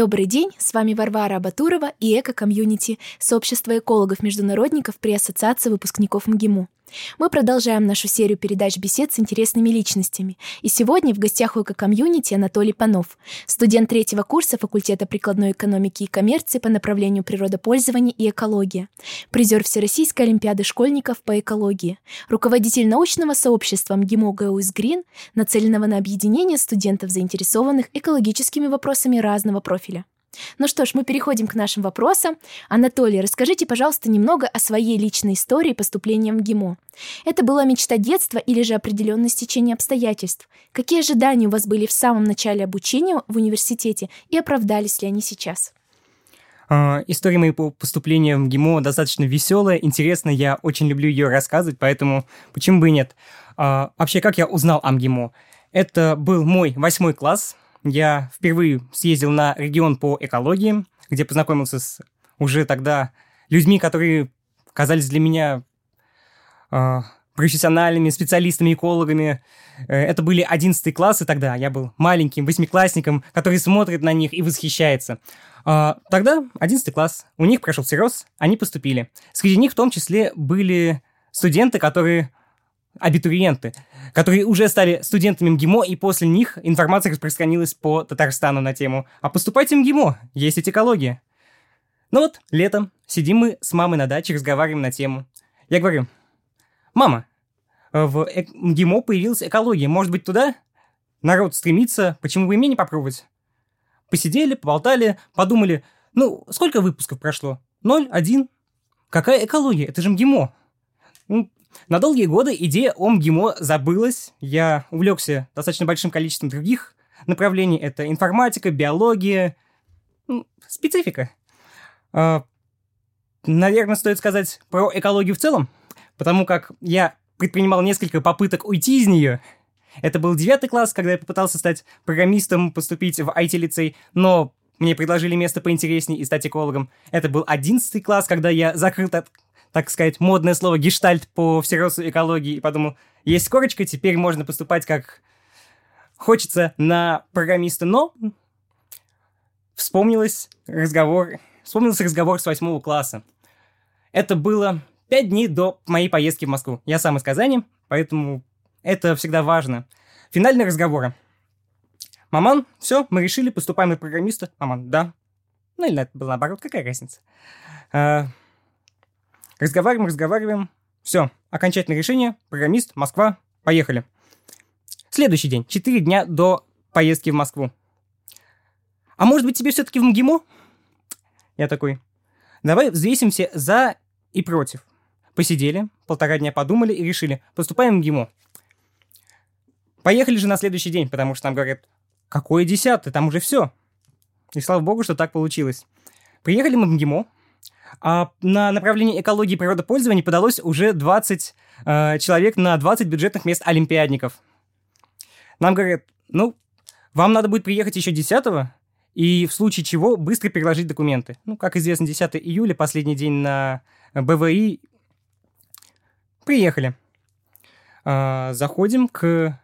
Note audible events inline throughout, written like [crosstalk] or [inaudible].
Добрый день, с вами Варвара Абатурова и Эко-комьюнити, сообщество экологов-международников при Ассоциации выпускников МГИМО. Мы продолжаем нашу серию передач бесед с интересными личностями. И сегодня в гостях у эко-комьюнити Анатолий Панов, студент третьего курса факультета прикладной экономики и коммерции по направлению природопользования и экология, призер Всероссийской олимпиады школьников по экологии, руководитель научного сообщества МГИМО ГУИС Грин, нацеленного на объединение студентов, заинтересованных экологическими вопросами разного профиля. Ну что ж, мы переходим к нашим вопросам. Анатолий, расскажите, пожалуйста, немного о своей личной истории поступления в ГИМО. Это была мечта детства или же определенное стечение обстоятельств? Какие ожидания у вас были в самом начале обучения в университете и оправдались ли они сейчас? Uh, история моего поступления в ГИМО достаточно веселая, интересная, я очень люблю ее рассказывать, поэтому почему бы и нет. Uh, вообще, как я узнал о МГИМО? Это был мой восьмой класс, я впервые съездил на регион по экологии, где познакомился с уже тогда людьми, которые казались для меня э, профессиональными специалистами, экологами. Э, это были 11 классы тогда, я был маленьким восьмиклассником, который смотрит на них и восхищается. Э, тогда 11 класс, у них прошел всерос, они поступили. Среди них в том числе были студенты, которые абитуриенты, которые уже стали студентами МГИМО, и после них информация распространилась по Татарстану на тему «А поступайте в МГИМО, есть ведь экология». Ну вот, летом, сидим мы с мамой на даче, разговариваем на тему. Я говорю, «Мама, в МГИМО появилась экология, может быть, туда? Народ стремится, почему бы и мне не попробовать?» Посидели, поболтали, подумали, ну, сколько выпусков прошло? Ноль, один. Какая экология? Это же МГИМО. Ну, на долгие годы идея о МГИМО забылась. Я увлекся достаточно большим количеством других направлений. Это информатика, биология, ну, специфика. А, наверное, стоит сказать про экологию в целом, потому как я предпринимал несколько попыток уйти из нее. Это был девятый класс, когда я попытался стать программистом, поступить в IT-лицей, но мне предложили место поинтереснее и стать экологом. Это был одиннадцатый класс, когда я закрыл так сказать, модное слово гештальт по всеросу экологии и подумал, есть корочка, теперь можно поступать как хочется на программиста, но вспомнилось разговор, вспомнился разговор с восьмого класса. Это было пять дней до моей поездки в Москву. Я сам из Казани, поэтому это всегда важно. Финальный разговор. Маман, все, мы решили, поступаем на программиста. Маман, да. Ну или это было наоборот, какая разница. А, Разговариваем, разговариваем. Все, окончательное решение. Программист, Москва, поехали. Следующий день, 4 дня до поездки в Москву. А может быть тебе все-таки в МГИМО? Я такой, давай взвесим все за и против. Посидели, полтора дня подумали и решили, поступаем в МГИМО. Поехали же на следующий день, потому что нам говорят, какое десятое, там уже все. И слава богу, что так получилось. Приехали мы в МГИМО, а на направление экологии и природопользования подалось уже 20 э, человек на 20 бюджетных мест олимпиадников. Нам говорят, ну, вам надо будет приехать еще 10 и в случае чего быстро переложить документы. Ну, как известно, 10 июля, последний день на БВИ. Приехали. Э, заходим к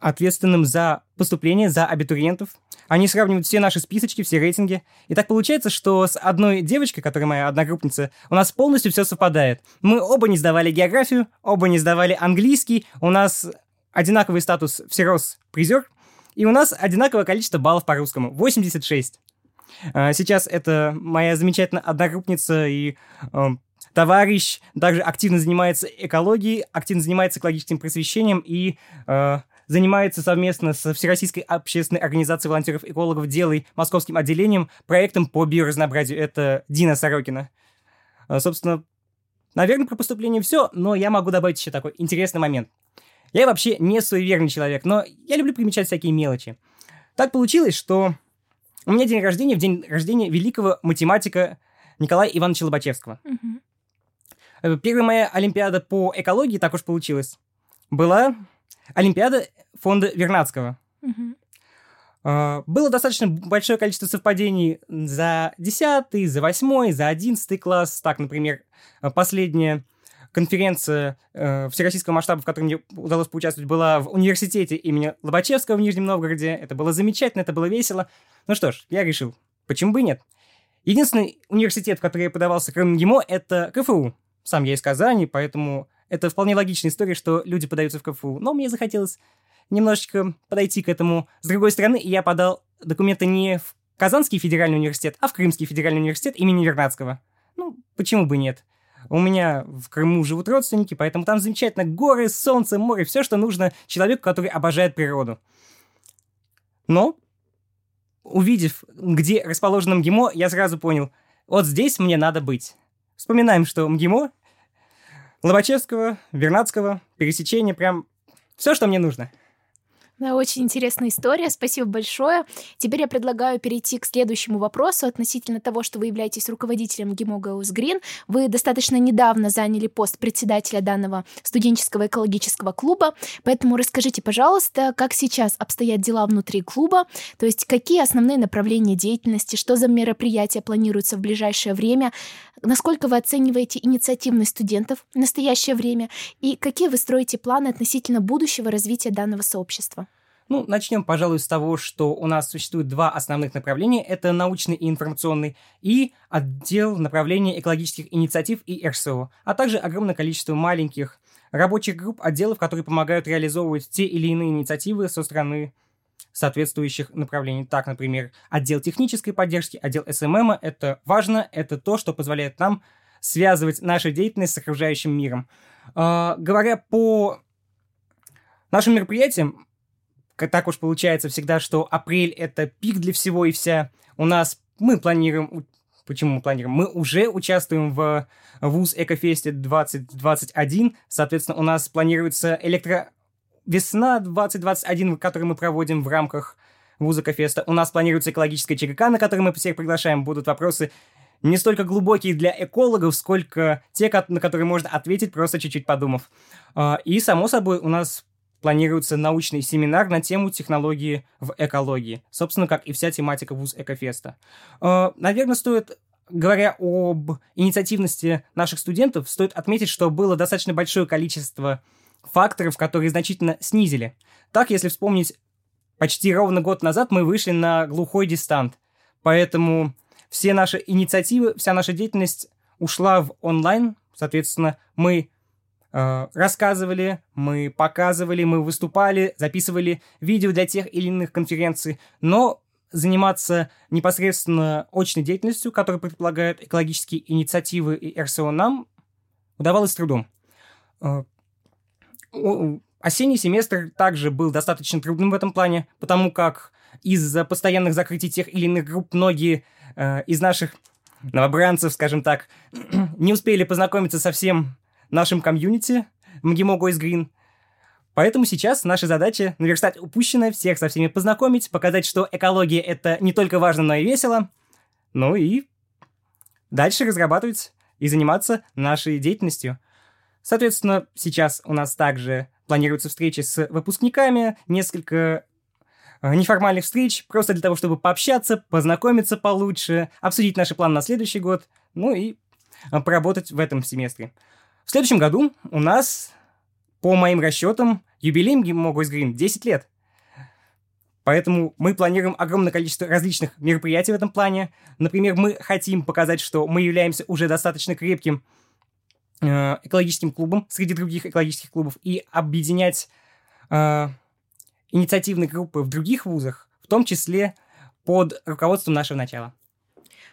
ответственным за поступление, за абитуриентов. Они сравнивают все наши списочки, все рейтинги. И так получается, что с одной девочкой, которая моя одногруппница, у нас полностью все совпадает. Мы оба не сдавали географию, оба не сдавали английский, у нас одинаковый статус всерос призер, и у нас одинаковое количество баллов по русскому — 86. А, сейчас это моя замечательная одногруппница и э, товарищ, также активно занимается экологией, активно занимается экологическим просвещением и э, занимается совместно с Всероссийской общественной организацией волонтеров-экологов «Делай» московским отделением проектом по биоразнообразию. Это Дина Сорокина. А, собственно, наверное, про поступление все, но я могу добавить еще такой интересный момент. Я вообще не суеверный человек, но я люблю примечать всякие мелочи. Так получилось, что у меня день рождения в день рождения великого математика Николая Ивановича Лобачевского. Угу. Первая моя олимпиада по экологии, так уж получилось, была Олимпиада фонда Вернадского. Угу. Было достаточно большое количество совпадений за 10, за 8, за 11 класс. Так, например, последняя конференция э, всероссийского масштаба, в которой мне удалось поучаствовать, была в университете имени Лобачевского в Нижнем Новгороде. Это было замечательно, это было весело. Ну что ж, я решил, почему бы и нет. Единственный университет, в который я подавался, кроме ГИМО, это КФУ. Сам я из Казани, поэтому это вполне логичная история, что люди подаются в КФУ. Но мне захотелось немножечко подойти к этому с другой стороны, я подал документы не в Казанский федеральный университет, а в Крымский федеральный университет имени Вернадского. Ну, почему бы нет? У меня в Крыму живут родственники, поэтому там замечательно горы, солнце, море, все, что нужно человеку, который обожает природу. Но, увидев, где расположено МГИМО, я сразу понял, вот здесь мне надо быть. Вспоминаем, что МГИМО Лобачевского, Вернадского, пересечение, прям все, что мне нужно. Да, очень интересная история. Спасибо большое. Теперь я предлагаю перейти к следующему вопросу относительно того, что вы являетесь руководителем ГИМО Гаус Грин. Вы достаточно недавно заняли пост председателя данного студенческого экологического клуба, поэтому расскажите, пожалуйста, как сейчас обстоят дела внутри клуба, то есть какие основные направления деятельности, что за мероприятия планируются в ближайшее время, насколько вы оцениваете инициативность студентов в настоящее время и какие вы строите планы относительно будущего развития данного сообщества? Ну, начнем, пожалуй, с того, что у нас существует два основных направления. Это научный и информационный, и отдел направления экологических инициатив и РСО, а также огромное количество маленьких рабочих групп, отделов, которые помогают реализовывать те или иные инициативы со стороны соответствующих направлений. Так, например, отдел технической поддержки, отдел SMM. Это важно, это то, что позволяет нам связывать нашу деятельность с окружающим миром. Э, говоря по нашим мероприятиям, так уж получается всегда, что апрель это пик для всего и вся. У нас мы планируем Почему мы планируем? Мы уже участвуем в ВУЗ Экофесте 2021. Соответственно, у нас планируется электро... Весна 2021, который мы проводим в рамках ВУЗа Экофеста. У нас планируется экологическая ЧГК, на которой мы всех приглашаем. Будут вопросы не столько глубокие для экологов, сколько те, на которые можно ответить, просто чуть-чуть подумав. А, и, само собой, у нас планируется научный семинар на тему технологии в экологии. Собственно, как и вся тематика ВУЗ Экофеста. Э, наверное, стоит говоря об инициативности наших студентов, стоит отметить, что было достаточно большое количество факторов, которые значительно снизили. Так, если вспомнить, почти ровно год назад мы вышли на глухой дистант. Поэтому все наши инициативы, вся наша деятельность ушла в онлайн. Соответственно, мы Э, рассказывали, мы показывали, мы выступали, записывали видео для тех или иных конференций, но заниматься непосредственно очной деятельностью, которая предполагает экологические инициативы и РСО нам, удавалось с трудом. Э, осенний семестр также был достаточно трудным в этом плане, потому как из-за постоянных закрытий тех или иных групп многие э, из наших новобранцев, скажем так, [clears throat] не успели познакомиться со всем нашем комьюнити МГИМО Гойс Грин. Поэтому сейчас наша задача наверстать упущенное, всех со всеми познакомить, показать, что экология — это не только важно, но и весело. Ну и дальше разрабатывать и заниматься нашей деятельностью. Соответственно, сейчас у нас также планируются встречи с выпускниками, несколько э, неформальных встреч, просто для того, чтобы пообщаться, познакомиться получше, обсудить наши планы на следующий год, ну и э, поработать в этом семестре. В следующем году у нас, по моим расчетам, юбилей Могуис Грин 10 лет. Поэтому мы планируем огромное количество различных мероприятий в этом плане. Например, мы хотим показать, что мы являемся уже достаточно крепким э, экологическим клубом среди других экологических клубов и объединять э, инициативные группы в других вузах, в том числе под руководством нашего начала.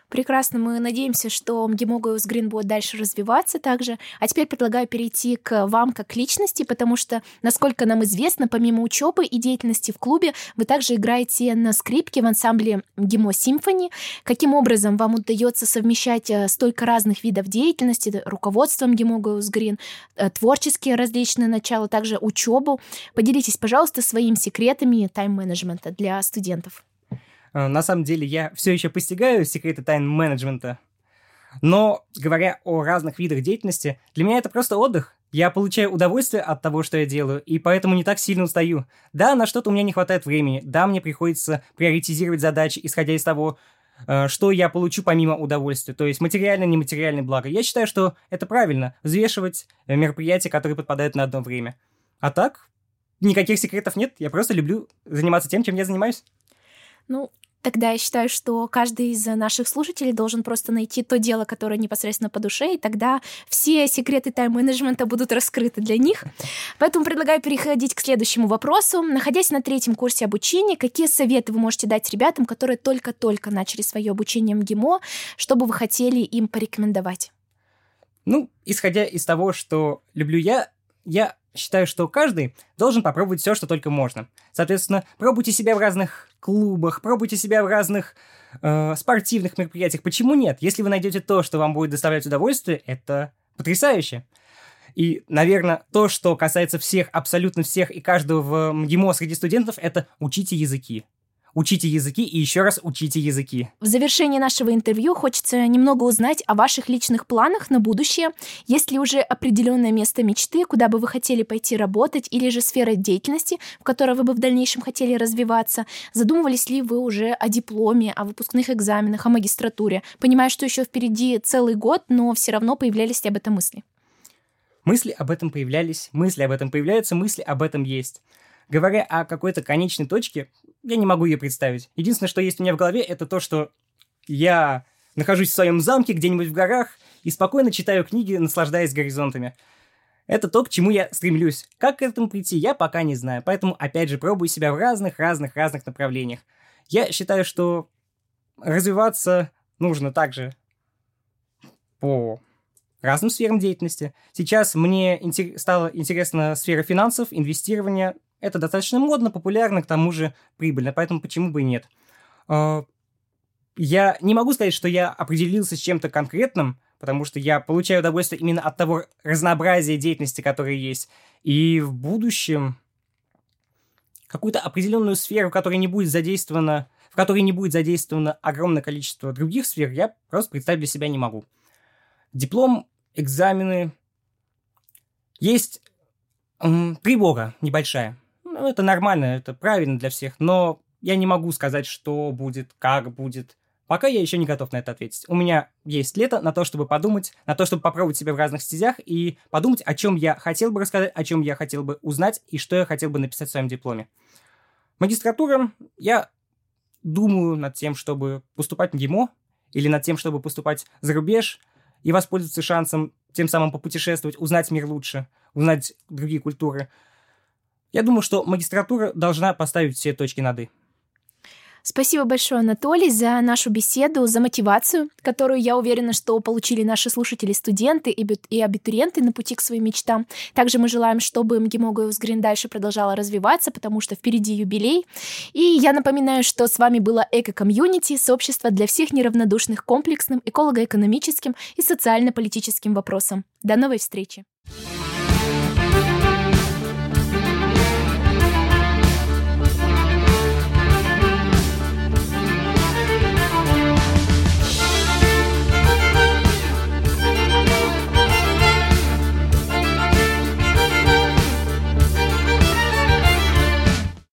Прекрасно, мы надеемся, что МГИМО Грин будет дальше развиваться также. А теперь предлагаю перейти к вам как личности, потому что, насколько нам известно, помимо учебы и деятельности в клубе, вы также играете на скрипке в ансамбле МГИМО Симфони. Каким образом вам удается совмещать э, столько разных видов деятельности, руководство МГИМО Грин, э, творческие различные начала, также учебу? Поделитесь, пожалуйста, своими секретами тайм-менеджмента для студентов. Э, на самом деле я все еще постигаю секреты тайм-менеджмента. Но, говоря о разных видах деятельности, для меня это просто отдых. Я получаю удовольствие от того, что я делаю, и поэтому не так сильно устаю. Да, на что-то у меня не хватает времени, да, мне приходится приоритизировать задачи, исходя из того, э, что я получу помимо удовольствия, то есть материальное, нематериальное благо. Я считаю, что это правильно, взвешивать э, мероприятия, которые подпадают на одно время. А так, никаких секретов нет, я просто люблю заниматься тем, чем я занимаюсь. Ну, Тогда я считаю, что каждый из наших слушателей должен просто найти то дело, которое непосредственно по душе, и тогда все секреты тайм-менеджмента будут раскрыты для них. Поэтому предлагаю переходить к следующему вопросу. Находясь на третьем курсе обучения, какие советы вы можете дать ребятам, которые только-только начали свое обучение МГИМО, что бы вы хотели им порекомендовать? Ну, исходя из того, что люблю я, я считаю, что каждый должен попробовать все, что только можно. Соответственно, пробуйте себя в разных клубах, пробуйте себя в разных э, спортивных мероприятиях. Почему нет? Если вы найдете то, что вам будет доставлять удовольствие, это потрясающе. И, наверное, то, что касается всех, абсолютно всех и каждого в МГИМО среди студентов, это учите языки. Учите языки и еще раз учите языки. В завершении нашего интервью хочется немного узнать о ваших личных планах на будущее. Есть ли уже определенное место мечты, куда бы вы хотели пойти работать, или же сфера деятельности, в которой вы бы в дальнейшем хотели развиваться? Задумывались ли вы уже о дипломе, о выпускных экзаменах, о магистратуре? Понимаю, что еще впереди целый год, но все равно появлялись ли об этом мысли? Мысли об этом появлялись, мысли об этом появляются, мысли об этом есть. Говоря о какой-то конечной точке, я не могу ее представить. Единственное, что есть у меня в голове, это то, что я нахожусь в своем замке где-нибудь в горах и спокойно читаю книги, наслаждаясь горизонтами. Это то, к чему я стремлюсь. Как к этому прийти, я пока не знаю. Поэтому, опять же, пробую себя в разных-разных-разных направлениях. Я считаю, что развиваться нужно также по разным сферам деятельности. Сейчас мне интер- стала интересна сфера финансов, инвестирования, это достаточно модно, популярно, к тому же прибыльно, поэтому почему бы и нет. А, я не могу сказать, что я определился с чем-то конкретным, потому что я получаю удовольствие именно от того разнообразия деятельности, которое есть. И в будущем какую-то определенную сферу, в которой не будет задействовано, в которой не будет задействовано огромное количество других сфер, я просто представить для себя не могу. Диплом, экзамены. Есть м, тревога небольшая. Ну, это нормально, это правильно для всех, но я не могу сказать, что будет, как будет. Пока я еще не готов на это ответить. У меня есть лето на то, чтобы подумать, на то, чтобы попробовать себя в разных стезях и подумать, о чем я хотел бы рассказать, о чем я хотел бы узнать и что я хотел бы написать в своем дипломе. Магистратура, я думаю над тем, чтобы поступать в ГИМО или над тем, чтобы поступать за рубеж и воспользоваться шансом тем самым попутешествовать, узнать мир лучше, узнать другие культуры. Я думаю, что магистратура должна поставить все точки над «и». Спасибо большое, Анатолий, за нашу беседу, за мотивацию, которую, я уверена, что получили наши слушатели, студенты и абитуриенты на пути к своим мечтам. Также мы желаем, чтобы МГИМО Грин дальше продолжала развиваться, потому что впереди юбилей. И я напоминаю, что с вами было Эко-комьюнити, сообщество для всех неравнодушных комплексным, эколого-экономическим и социально-политическим вопросам. До новой встречи!